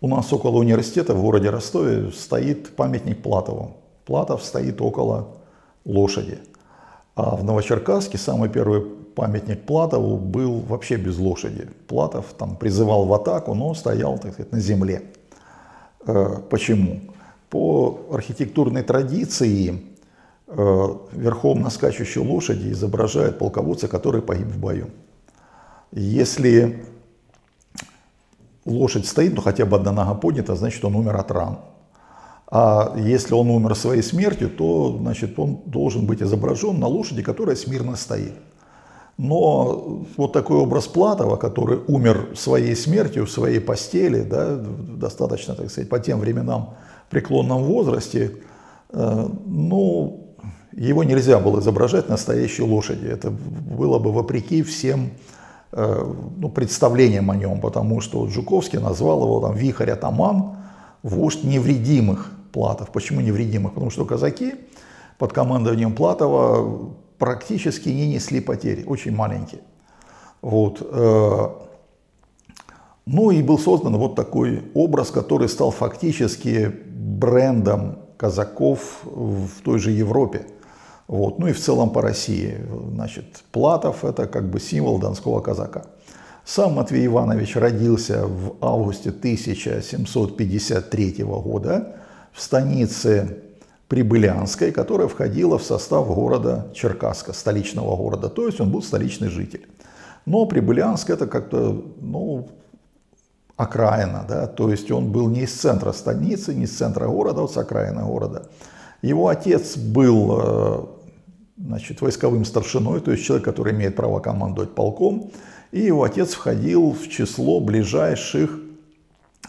У нас около университета в городе Ростове стоит памятник Платову. Платов стоит около лошади. А в Новочеркасске самый первый памятник Платову был вообще без лошади. Платов там призывал в атаку, но стоял, так сказать, на земле. Э, почему? По архитектурной традиции э, верхом на скачущей лошади изображают полководца, который погиб в бою. Если лошадь стоит, ну хотя бы одна нога поднята, значит он умер от ран. А если он умер своей смертью, то значит, он должен быть изображен на лошади, которая смирно стоит. Но вот такой образ Платова, который умер своей смертью в своей постели, да, достаточно, так сказать, по тем временам преклонном возрасте, э, ну, его нельзя было изображать настоящей лошади. Это было бы вопреки всем э, ну, представлениям о нем, потому что Жуковский назвал его там вихарь-атаман, вождь невредимых Платов. Почему невредимых? Потому что казаки под командованием Платова практически не несли потери, очень маленькие. Вот. Э, ну и был создан вот такой образ, который стал фактически брендом казаков в той же Европе. Вот. Ну и в целом по России. Значит, Платов это как бы символ донского казака. Сам Матвей Иванович родился в августе 1753 года в станице Прибылянской, которая входила в состав города Черкасска, столичного города. То есть он был столичный житель. Но Прибылянск это как-то, ну, окраина, да, то есть он был не из центра станицы, не из центра города, а вот с окраины города. Его отец был, э, значит, войсковым старшиной, то есть человек, который имеет право командовать полком, и его отец входил в число ближайших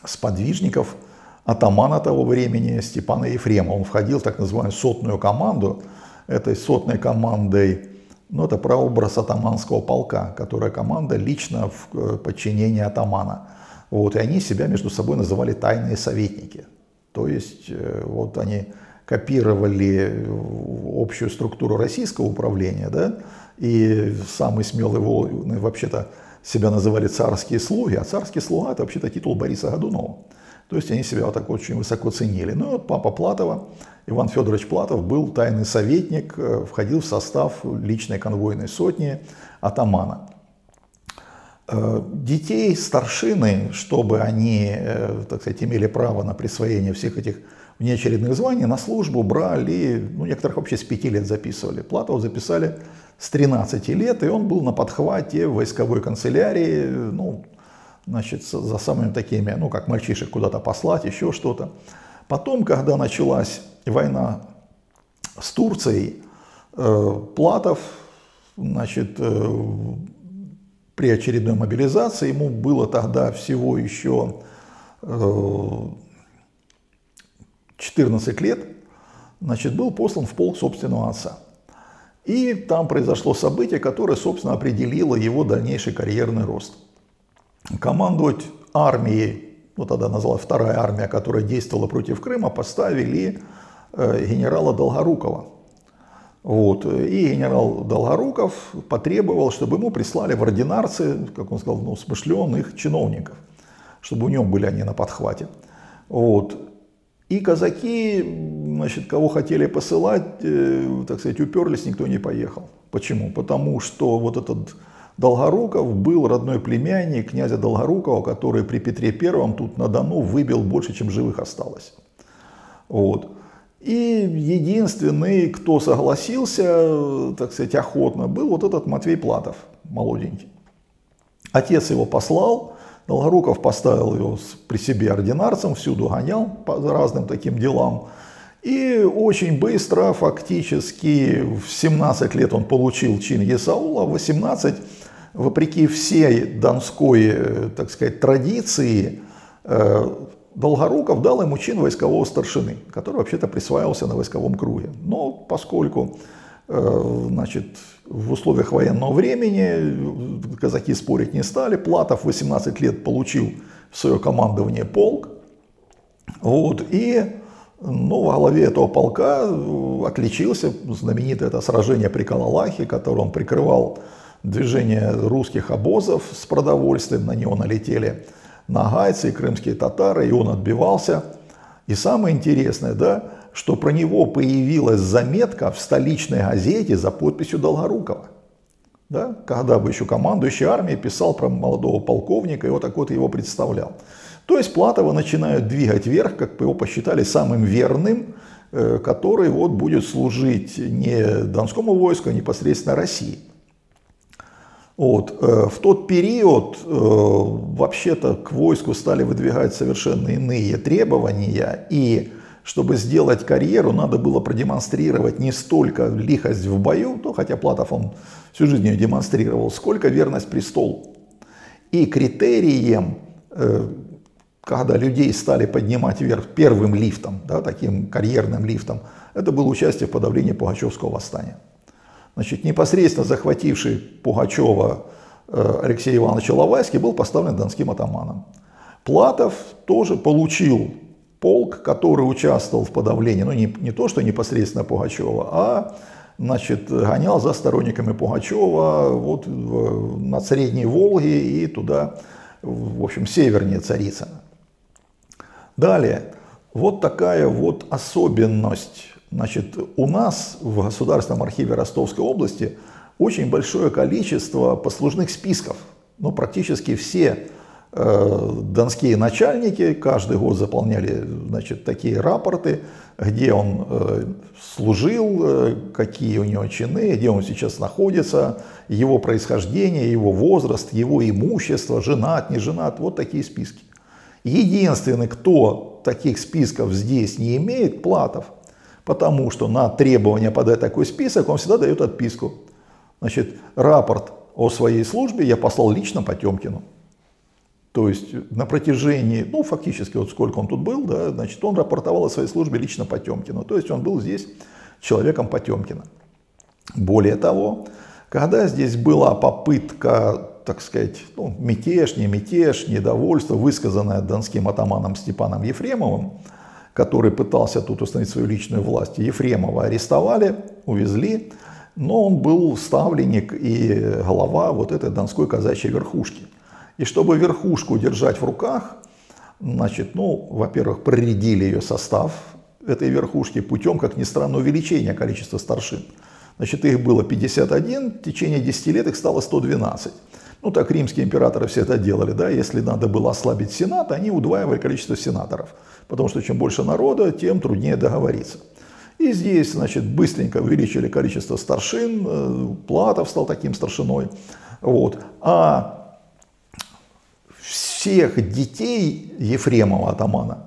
сподвижников атамана того времени Степана Ефремова. Он входил в так называемую сотную команду. Этой сотной командой, ну это прообраз атаманского полка, которая команда лично в э, подчинении атамана. Вот, и они себя между собой называли тайные советники. То есть э, вот они копировали общую структуру российского управления, да, и самый смелый вообще-то себя называли царские слуги, а царские слуга это вообще-то титул Бориса Годунова. То есть они себя вот так очень высоко ценили. Ну вот папа Платова, Иван Федорович Платов, был тайный советник, э, входил в состав личной конвойной сотни атамана. Э, детей старшины, чтобы они, э, так сказать, имели право на присвоение всех этих внеочередных званий, на службу брали, ну, некоторых вообще с 5 лет записывали. Платова записали с 13 лет, и он был на подхвате в войсковой канцелярии, ну, значит, за самыми такими, ну, как мальчишек куда-то послать, еще что-то. Потом, когда началась война с Турцией, э, Платов, значит, э, при очередной мобилизации, ему было тогда всего еще 14 э, лет, значит, был послан в полк собственного отца. И там произошло событие, которое, собственно, определило его дальнейший карьерный рост командовать армией, ну тогда называлась вторая армия, которая действовала против Крыма, поставили э, генерала Долгорукова. Вот. И генерал Долгоруков потребовал, чтобы ему прислали в ординарцы, как он сказал, ну, смышленных чиновников, чтобы у него были они на подхвате. Вот. И казаки, значит, кого хотели посылать, э, так сказать, уперлись, никто не поехал. Почему? Потому что вот этот Долгоруков был родной племянник князя Долгорукова, который при Петре Первом тут на Дону выбил больше, чем живых осталось. Вот. И единственный, кто согласился, так сказать, охотно, был вот этот Матвей Платов, молоденький. Отец его послал, Долгоруков поставил его при себе ординарцем, всюду гонял по разным таким делам. И очень быстро, фактически в 17 лет он получил чин Есаула, в 18 вопреки всей донской, э, так сказать, традиции, э, Долгоруков дал ему чин войскового старшины, который вообще-то присваивался на войсковом круге. Но поскольку значит, в условиях военного времени казаки спорить не стали, Платов 18 лет получил в свое командование полк, вот, и ну, во главе этого полка отличился знаменитое это сражение при Калалахе, которое он прикрывал движение русских обозов с продовольствием, на него налетели нагайцы и крымские татары, и он отбивался. И самое интересное, да, что про него появилась заметка в столичной газете за подписью Долгорукова. Да, когда бы еще командующий армией писал про молодого полковника, и вот так вот его представлял. То есть Платова начинают двигать вверх, как его посчитали, самым верным, э, который вот будет служить не Донскому войску, а непосредственно России. Вот. Э, в тот период э, вообще-то к войску стали выдвигать совершенно иные требования, и чтобы сделать карьеру, надо было продемонстрировать не столько лихость в бою, ну, хотя Платов он всю жизнь ее демонстрировал, сколько верность престолу. И критерием, э, когда людей стали поднимать вверх первым лифтом, да, таким карьерным лифтом, это было участие в подавлении Пугачевского восстания. Значит, непосредственно захвативший Пугачева э, Алексей Иванович Иловайский был поставлен донским атаманом. Платов тоже получил полк, который участвовал в подавлении, ну не, не то, что непосредственно Пугачева, а значит, гонял за сторонниками Пугачева вот, в, на Средней Волге и туда, в общем, севернее Царицына. Далее, вот такая вот особенность. Значит, у нас в Государственном архиве Ростовской области очень большое количество послужных списков. Ну, практически все донские начальники каждый год заполняли значит, такие рапорты, где он э, служил, э, какие у него чины, где он сейчас находится, его происхождение, его возраст, его имущество, женат, не женат, вот такие списки. Единственный, кто таких списков здесь не имеет, Платов, потому что на требование подать такой список он всегда дает отписку. Значит, рапорт о своей службе я послал лично Потемкину. То есть на протяжении, ну фактически вот сколько он тут был, да, значит он рапортовал о своей службе лично Потемкину. То есть он был здесь человеком Потемкина. Более того, когда здесь была попытка, так сказать, ну, мятеж, не мятеж, недовольство, высказанное донским атаманом Степаном Ефремовым, который пытался тут установить свою личную власть, Ефремова арестовали, увезли, но он был ставленник и глава вот этой донской казачьей верхушки – и чтобы верхушку держать в руках, значит, ну, во-первых, проредили ее состав этой верхушки путем, как ни странно, увеличения количества старшин. Значит, их было 51, в течение 10 лет их стало 112. Ну, так римские императоры все это делали, да, если надо было ослабить сенат, они удваивали количество сенаторов, потому что чем больше народа, тем труднее договориться. И здесь, значит, быстренько увеличили количество старшин, э, Платов стал таким старшиной, вот. А всех детей Ефремова атамана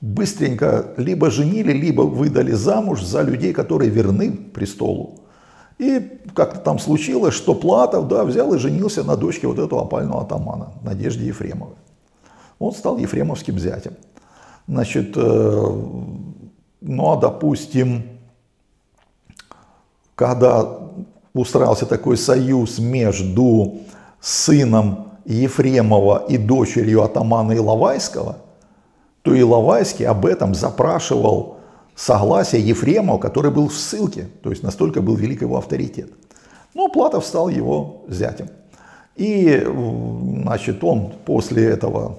быстренько либо женили, либо выдали замуж за людей, которые верны престолу. И как-то там случилось, что Платов да, взял и женился на дочке вот этого опального атамана, Надежде Ефремовой. Он стал ефремовским зятем. Значит, э, ну а допустим, когда устраивался такой союз между сыном Ефремова и дочерью атамана Иловайского, то Иловайский об этом запрашивал согласие Ефремова, который был в ссылке, то есть настолько был велик его авторитет. Но Платов стал его зятем. И, значит, он после этого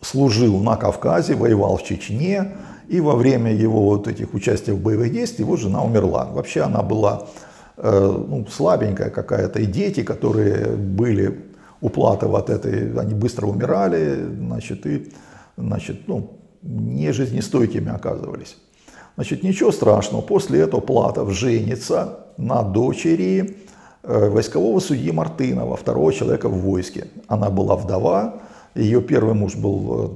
служил на Кавказе, воевал в Чечне, и во время его вот этих участия в боевых действиях его жена умерла. Вообще она была э, ну, слабенькая какая-то, и дети, которые были уплаты вот этой, они быстро умирали, значит, и, значит, ну, не жизнестойкими оказывались. Значит, ничего страшного, после этого Платов женится на дочери э, войскового судьи Мартынова, второго человека в войске. Она была вдова, ее первый муж был э,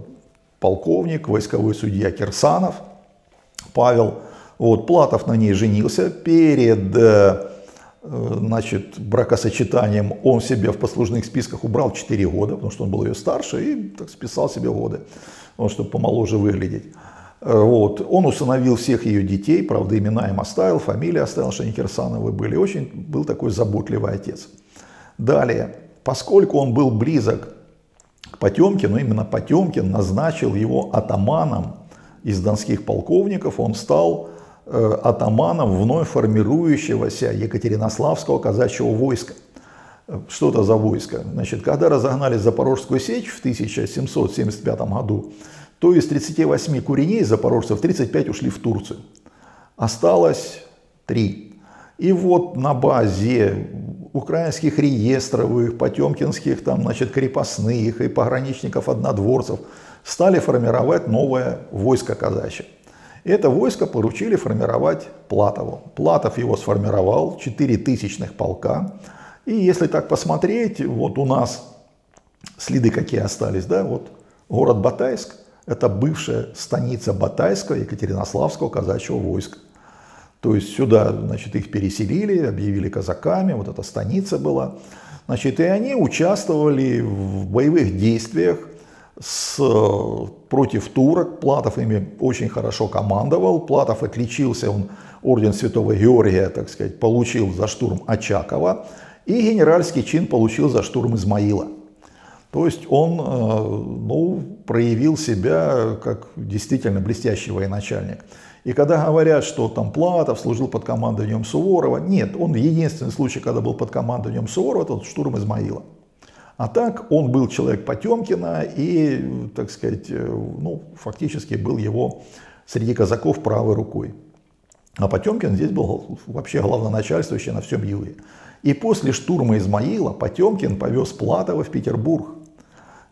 полковник, войсковой судья Кирсанов, Павел. Вот, Платов на ней женился перед Э, значит, бракосочетанием он себе в послужных списках убрал 4 года, потому что он был ее старше, и так списал себе годы, чтобы помоложе выглядеть. Э, вот. Он усыновил всех ее детей, правда, имена им оставил, фамилии оставил, что они Кирсановы были. Очень был такой заботливый отец. Далее, поскольку он был близок к Потемкину, именно Потемкин назначил его атаманом из донских полковников, он стал Э, атаманом вновь формирующегося Екатеринославского казачьего войска. Что это за войско? Значит, когда разогнали Запорожскую сечь в 1775 году, то из 38 куреней запорожцев 35 ушли в Турцию. Осталось 3. И вот на базе украинских реестровых, потемкинских, там, значит, крепостных и пограничников-однодворцев стали формировать новое войско казачье. Это войско поручили формировать Платову. Платов его сформировал, 4 тысячных полка. И если так посмотреть, вот у нас следы какие остались, да, вот город Батайск, это бывшая станица Батайского Екатеринославского казачьего войска. То есть сюда, значит, их переселили, объявили казаками, вот эта станица была. Значит, и они участвовали в боевых действиях с, против турок. Платов ими очень хорошо командовал. Платов отличился, он орден Святого Георгия, так сказать, получил за штурм Очакова. И генеральский чин получил за штурм Измаила. То есть он э, ну, проявил себя как действительно блестящий военачальник. И когда говорят, что там Платов служил под командованием Суворова, нет, он единственный случай, когда был под командованием Суворова, это штурм Измаила. А так он был человек Потемкина и, так сказать, э, ну, фактически был его среди казаков правой рукой. А Потемкин здесь был вообще главноначальствующий на всем юге. И после штурма Измаила Потемкин повез Платова в Петербург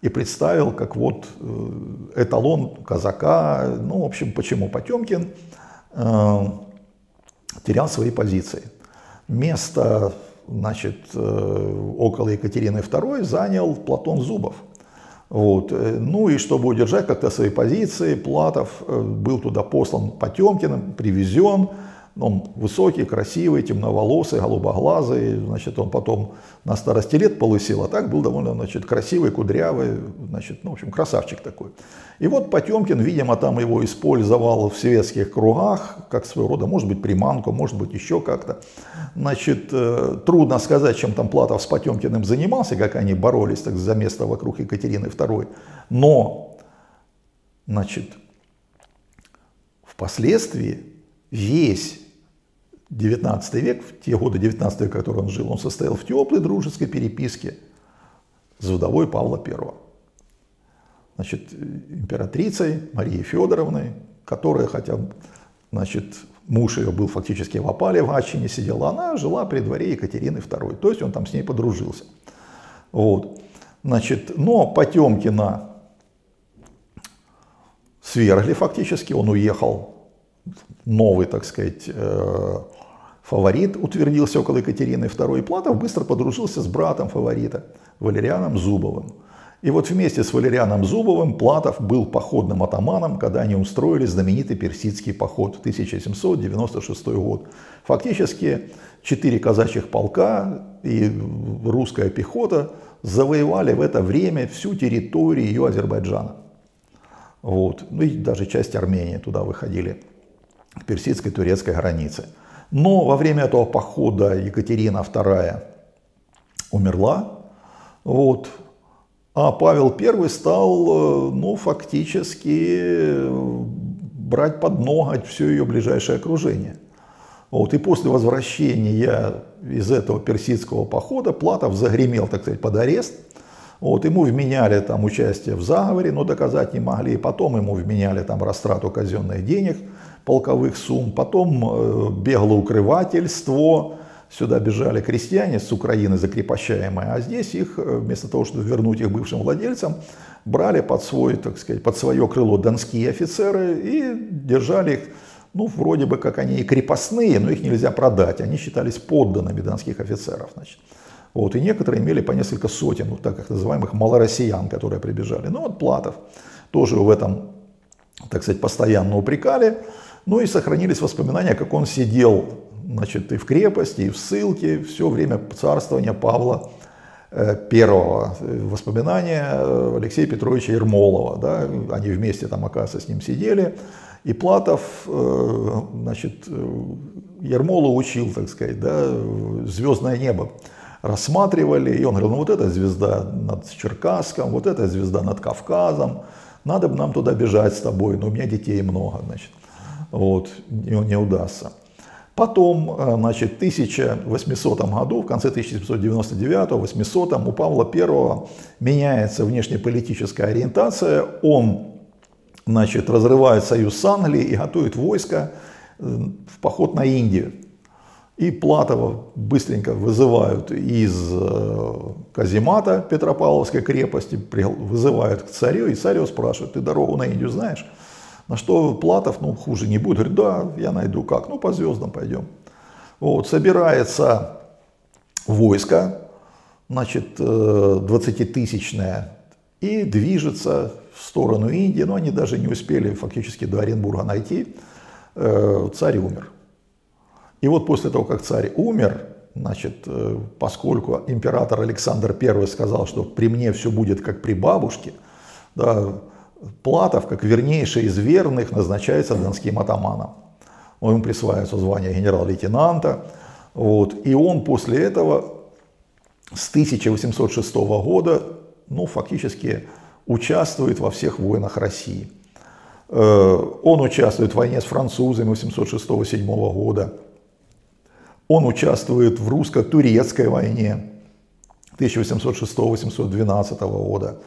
и представил как вот э, эталон казака. Ну, в общем, почему Потемкин э, терял свои позиции. Место, значит, э, около Екатерины II занял Платон Зубов. Вот. Э, ну и чтобы удержать как-то свои позиции, Платов э, был туда послан Потемкиным, привезен, он высокий, красивый, темноволосый, голубоглазый. Значит, он потом на старости лет полысел, а так был довольно значит, красивый, кудрявый, значит, ну, в общем, красавчик такой. И вот Потемкин, видимо, там его использовал в светских кругах, как своего рода, может быть, приманку, может быть, еще как-то. Значит, э, трудно сказать, чем там Платов с Потемкиным занимался, как они боролись так, за место вокруг Екатерины II. Но, значит, впоследствии весь 19 век, в те годы 19 века, в котором он жил, он состоял в теплой дружеской переписке с вдовой Павла I. Значит, императрицей Марией Федоровной, которая, хотя значит, муж ее был фактически в опале в Гатчине сидела, она жила при дворе Екатерины II. То есть он там с ней подружился. Вот. Значит, но Потемкина свергли фактически, он уехал новый, так сказать, э, фаворит утвердился около Екатерины II, Платов быстро подружился с братом фаворита, Валерианом Зубовым. И вот вместе с Валерианом Зубовым Платов был походным атаманом, когда они устроили знаменитый персидский поход в 1796 год. Фактически четыре казачьих полка и русская пехота завоевали в это время всю территорию ее Азербайджана. Вот. Ну и даже часть Армении туда выходили к персидской турецкой границе. Но во время этого похода Екатерина II умерла, вот, а Павел I стал, ну, фактически брать под ноготь все ее ближайшее окружение. Вот, и после возвращения из этого персидского похода Платов загремел, так сказать, под арест. Вот, ему вменяли там участие в заговоре, но доказать не могли. Потом ему вменяли там растрату казенных денег – полковых сумм, потом э, беглоукрывательство, сюда бежали крестьяне с Украины закрепощаемые, а здесь их, э, вместо того, чтобы вернуть их бывшим владельцам, брали под, свой, так сказать, под свое крыло донские офицеры и держали их, ну, вроде бы как они и крепостные, но их нельзя продать, они считались подданными донских офицеров, значит. Вот, и некоторые имели по несколько сотен, вот так называемых малороссиян, которые прибежали. Ну, вот Платов тоже в этом, так сказать, постоянно упрекали. Ну и сохранились воспоминания, как он сидел значит, и в крепости, и в ссылке все время царствования Павла. Э, воспоминания Алексея Петровича Ермолова. Да, они вместе там, оказывается, с ним сидели. И Платов, э, значит, Ермолу учил, так сказать, да, звездное небо рассматривали, и он говорил, ну вот эта звезда над Черкасском, вот эта звезда над Кавказом, надо бы нам туда бежать с тобой, но у меня детей много, значит вот, не, не удастся. Потом, э, значит, в 1800 году, в конце 1799-800 у Павла I меняется внешнеполитическая ориентация. Он, значит, разрывает союз с Англией и готовит войско э, в поход на Индию. И Платова быстренько вызывают из э, каземата Петропавловской крепости, вызывают к царю, и царь его спрашивает, ты дорогу на Индию знаешь? На что Платов, ну, хуже не будет, говорит, да, я найду как, ну, по звездам пойдем. Вот, собирается войско, значит, 20-тысячное, э, и движется в сторону Индии, но они даже не успели фактически до Оренбурга найти, э, царь умер. И вот после того, как царь умер, значит, э, поскольку император Александр I сказал, что при мне все будет как при бабушке, да, Платов, как вернейший из верных, назначается донским атаманом. Ему присваивается звание генерал-лейтенанта. Вот, и он после этого с 1806 года ну, фактически участвует во всех войнах России. Э, он участвует в войне с французами 1806-1807 года. Он участвует в русско-турецкой войне 1806-1812 года.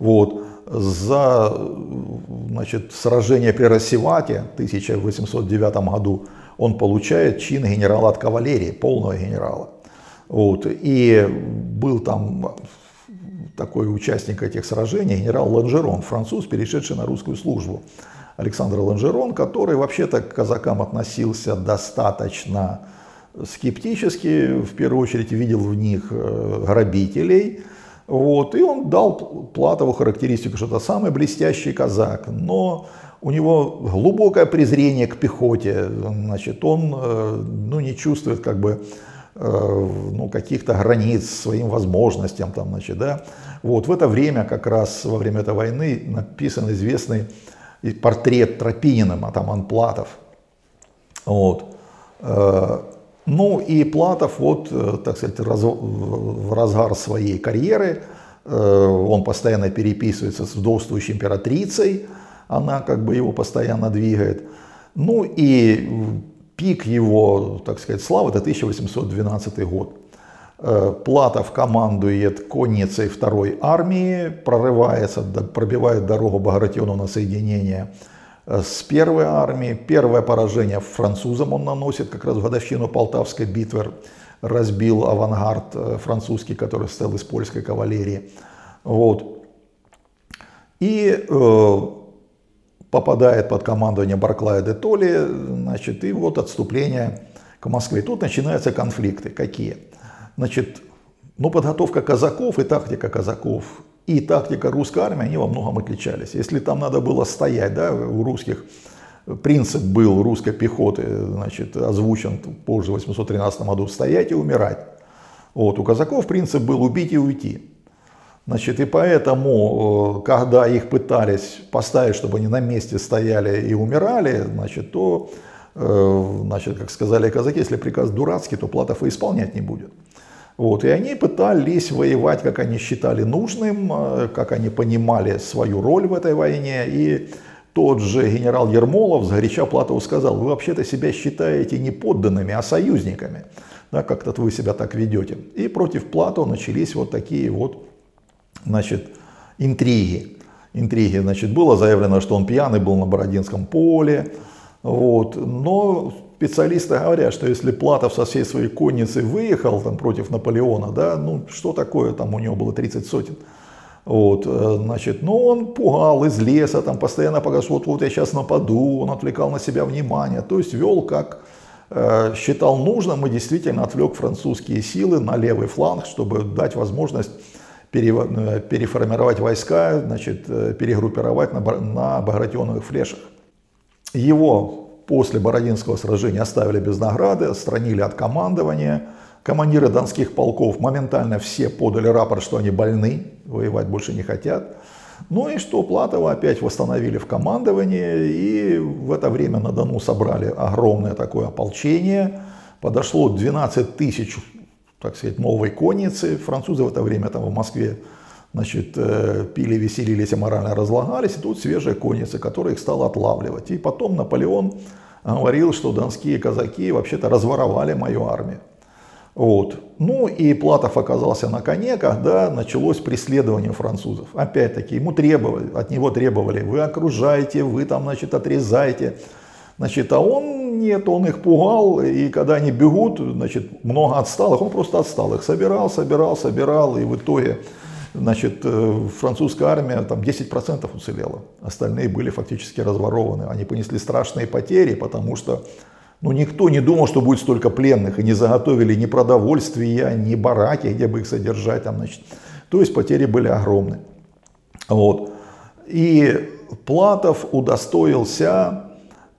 Вот. За значит, сражение при Рассевате в 1809 году он получает чин генерала от кавалерии, полного генерала. Вот. И был там такой участник этих сражений, генерал Ланжерон, француз, перешедший на русскую службу. Александр Ланжерон, который вообще-то к казакам относился достаточно скептически, в первую очередь видел в них э, грабителей. Вот, и он дал Платову характеристику, что это самый блестящий казак, но у него глубокое презрение к пехоте, значит, он э, ну, не чувствует как бы э, ну, каких-то границ своим возможностям, там, значит, да. Вот, в это время, как раз во время этой войны, написан известный портрет Тропинина, атаман Платов. Вот. Ну и Платов, вот, э, так сказать, раз, в разгар своей карьеры, э, он постоянно переписывается с вдовствующей императрицей, она как бы его постоянно двигает. Ну и пик его, так сказать, славы, это 1812 год. Э, Платов командует конницей второй армии, прорывается, пробивает дорогу Багратиону на соединение с первой армией. Первое поражение французам он наносит, как раз в годовщину Полтавской битвы разбил авангард э, французский, который состоял из польской кавалерии. Вот. И э, попадает под командование Барклая де Толли, значит, и вот отступление к Москве. Тут начинаются конфликты. Какие? Значит, ну, подготовка казаков и тактика казаков и тактика русской армии, они во многом отличались. Если там надо было стоять, да, у русских принцип был русской пехоты, значит, озвучен позже в 813 году, стоять и умирать. Вот, у казаков принцип был убить и уйти. Значит, и поэтому, э, когда их пытались поставить, чтобы они на месте стояли и умирали, значит, то, э, значит, как сказали казаки, если приказ дурацкий, то Платов и исполнять не будет. Вот, и они пытались воевать, как они считали нужным, э, как они понимали свою роль в этой войне. И тот же генерал Ермолов с горяча Платову сказал, вы вообще-то себя считаете не подданными, а союзниками. Да, как-то вы себя так ведете. И против Платова начались вот такие вот, значит, интриги. Интриги, значит, было заявлено, что он пьяный был на Бородинском поле, вот, но специалисты говорят, что если Платов со всей своей конницей выехал там, против Наполеона, да, ну что такое, там у него было 30 сотен, вот, э, значит, ну он пугал из леса, там постоянно показывал, вот, вот я сейчас нападу, он отвлекал на себя внимание, то есть вел как э, считал нужным и действительно отвлек французские силы на левый фланг, чтобы дать возможность пере, э, переформировать войска, значит, э, перегруппировать на, на багратионовых флешах. Его после Бородинского сражения оставили без награды, отстранили от командования. Командиры донских полков моментально все подали рапорт, что они больны, воевать больше не хотят. Ну и что Платова опять восстановили в командовании, и в это время на Дону собрали огромное такое ополчение. Подошло 12 тысяч, так сказать, новой конницы. Французы в это время там в Москве значит, э, пили, веселились и морально разлагались. И тут свежая конница, которая их стала отлавливать. И потом Наполеон говорил, что донские казаки вообще-то разворовали мою армию. Вот. Ну и Платов оказался на коне, когда началось преследование французов. Опять-таки, ему требовали, от него требовали, вы окружаете, вы там, значит, отрезаете. Значит, а он нет, он их пугал, и когда они бегут, значит, много отсталых, он просто отстал их, собирал, собирал, собирал, и в итоге, значит, э, французская армия там 10% уцелела. Остальные были фактически разворованы. Они понесли страшные потери, потому что ну, никто не думал, что будет столько пленных, и не заготовили ни продовольствия, ни бараки, где бы их содержать. Там, значит. То есть потери были огромны. Вот. И Платов удостоился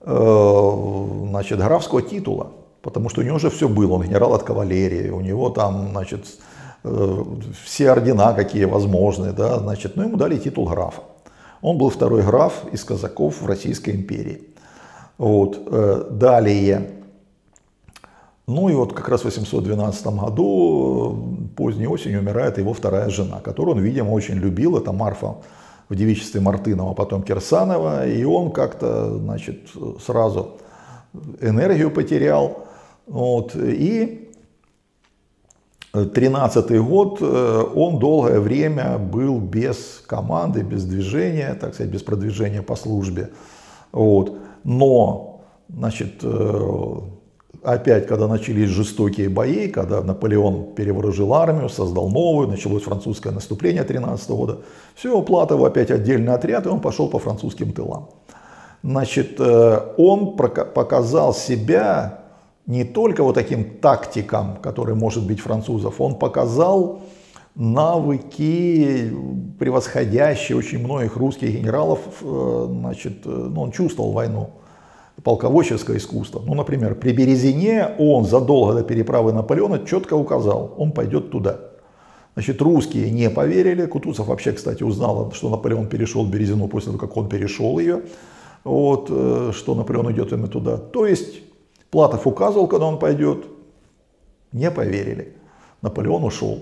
э, значит, графского титула, потому что у него уже все было. Он генерал от кавалерии, у него там значит, все ордена, какие возможны. Да, значит, но ему дали титул графа. Он был второй граф из казаков в Российской империи. Вот. Э, далее. Ну и вот как раз в 812 году, э, поздней осенью, умирает его вторая жена, которую он, видимо, очень любил. Это Марфа в девичестве Мартынова, потом Кирсанова. И он как-то, значит, сразу энергию потерял. Вот. И 13 год э, он долгое время был без команды, без движения, так сказать, без продвижения по службе. Вот. Но, значит, э, опять, когда начались жестокие бои, когда Наполеон перевооружил армию, создал новую, началось французское наступление 13 года, все, Платов опять отдельный отряд, и он пошел по французским тылам. Значит, э, он показал себя не только вот таким тактиком, который может быть французов, он показал навыки, превосходящие очень многих русских генералов, э, значит, э, ну, он чувствовал войну, полководческое искусство. Ну, например, при Березине он задолго до переправы Наполеона четко указал, он пойдет туда. Значит, русские не поверили. Кутузов вообще, кстати, узнал, что Наполеон перешел Березину после того, как он перешел ее. Вот, э, что Наполеон идет именно туда. То есть Платов указывал, когда он пойдет. Не поверили. Наполеон ушел.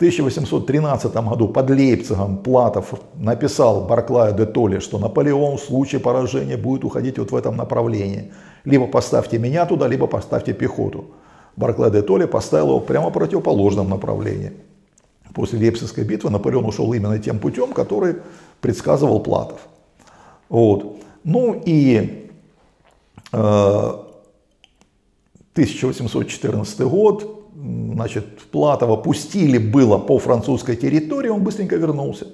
1813 году под Лейпцигом Платов написал Барклаю де Толли, что Наполеон в случае поражения будет уходить вот в этом направлении. Либо поставьте меня туда, либо поставьте пехоту. Барклай де Толли поставил его прямо в противоположном направлении. После Лейпцигской битвы Наполеон ушел именно тем путем, который предсказывал Платов. Вот. Ну и э, 1814 год, значит, Платова пустили было по французской территории, он быстренько вернулся.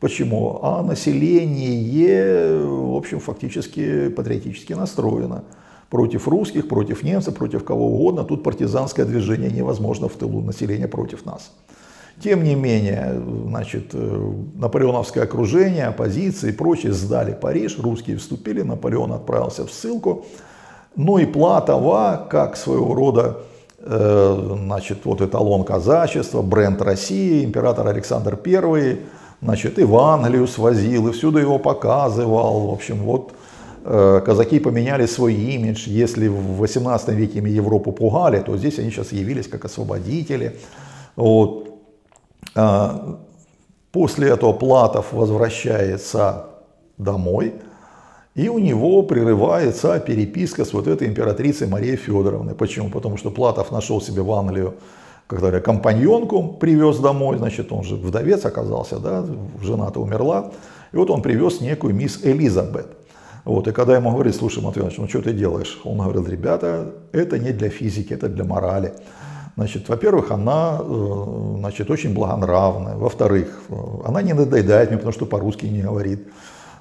Почему? А население, в общем, фактически патриотически настроено. Против русских, против немцев, против кого угодно. Тут партизанское движение невозможно в тылу населения против нас. Тем не менее, значит, наполеоновское окружение, оппозиция и прочие сдали Париж, русские вступили, Наполеон отправился в ссылку. Ну и Платова, как своего рода Э, значит, вот эталон казачества, бренд России, император Александр I, значит, и в Англию свозил, и всюду его показывал. В общем, вот э, казаки поменяли свой имидж. Если в 18 веке ими Европу пугали, то здесь они сейчас явились как освободители. Вот. А, после этого Платов возвращается домой, и у него прерывается переписка с вот этой императрицей Марией Федоровной. Почему? Потому что Платов нашел себе в Англию как говоря, компаньонку привез домой, значит, он же вдовец оказался, да, жена-то умерла. И вот он привез некую мисс Элизабет. Вот, и когда ему говорит, слушай, Матвей ну что ты делаешь? Он говорил, ребята, это не для физики, это для морали. Значит, во-первых, она э, значит, очень благонравная. Во-вторых, э, она не надоедает мне, потому что по-русски не говорит.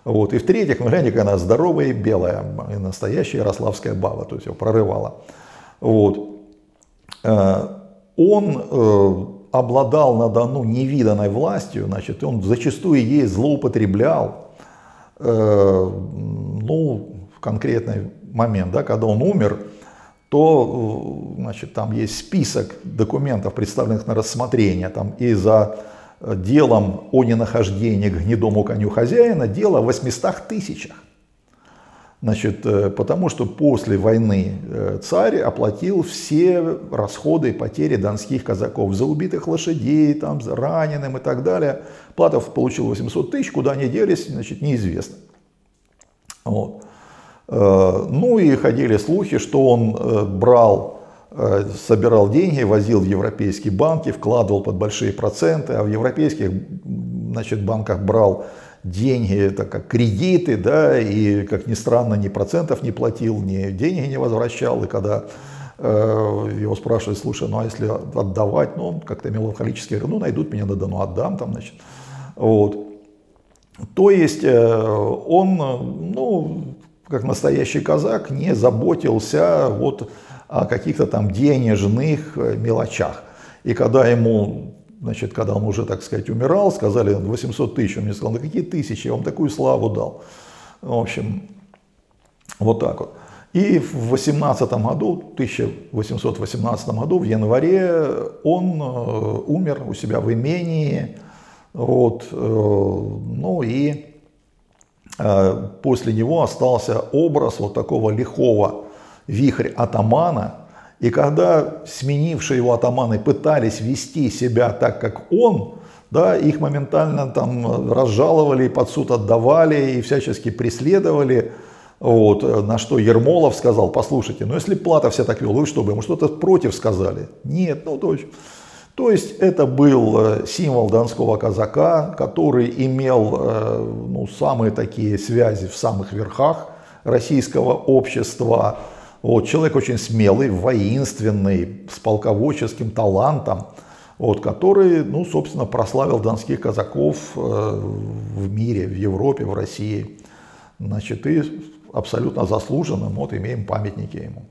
Вот. И в-третьих, ну гляньте, она здоровая и белая, и настоящая ярославская баба, то есть его прорывала. Вот. Э, он э, обладал на Дону невиданной властью, значит, он зачастую ей злоупотреблял. Э, ну, в конкретный момент, да, когда он умер, то значит, там есть список документов, представленных на рассмотрение, там и за делом о ненахождении к гнедому коню хозяина дело в 800 тысячах. Значит, э, потому что после войны э, царь оплатил все расходы и потери донских казаков за убитых лошадей, там, за раненым и так далее. Платов получил 800 тысяч, куда они делись, значит, неизвестно. Вот. Ну и ходили слухи, что он брал, собирал деньги, возил в европейские банки, вкладывал под большие проценты, а в европейских значит, банках брал деньги, это как кредиты, да, и, как ни странно, ни процентов не платил, ни деньги не возвращал, и когда э, его спрашивают, слушай, ну а если отдавать, ну он как-то меланхолически говорит, ну найдут меня на Дону, отдам там, значит, вот. То есть э, он, ну, как настоящий казак, не заботился вот о каких-то там денежных э, мелочах. И когда ему значит, когда он уже, так сказать, умирал, сказали 800 тысяч, он мне сказал, ну какие тысячи, я вам такую славу дал. В общем, вот так вот. И в 18 году, 1818 году, в январе, он э, умер у себя в имении. Вот, э, ну и после него остался образ вот такого лихого вихрь атамана, и когда сменившие его атаманы пытались вести себя так, как он, да, их моментально там разжаловали, под суд отдавали и всячески преследовали. Вот, на что Ермолов сказал, послушайте, ну если Плата все так вел, вы что бы, ему что-то против сказали? Нет, ну то то есть это был э, символ донского казака, который имел э, ну, самые такие связи в самых верхах российского общества, вот, человек очень смелый, воинственный, с полководческим талантом, вот, который, ну, собственно, прославил донских казаков э, в мире, в Европе, в России. Значит, и абсолютно заслуженным, вот, имеем памятники ему.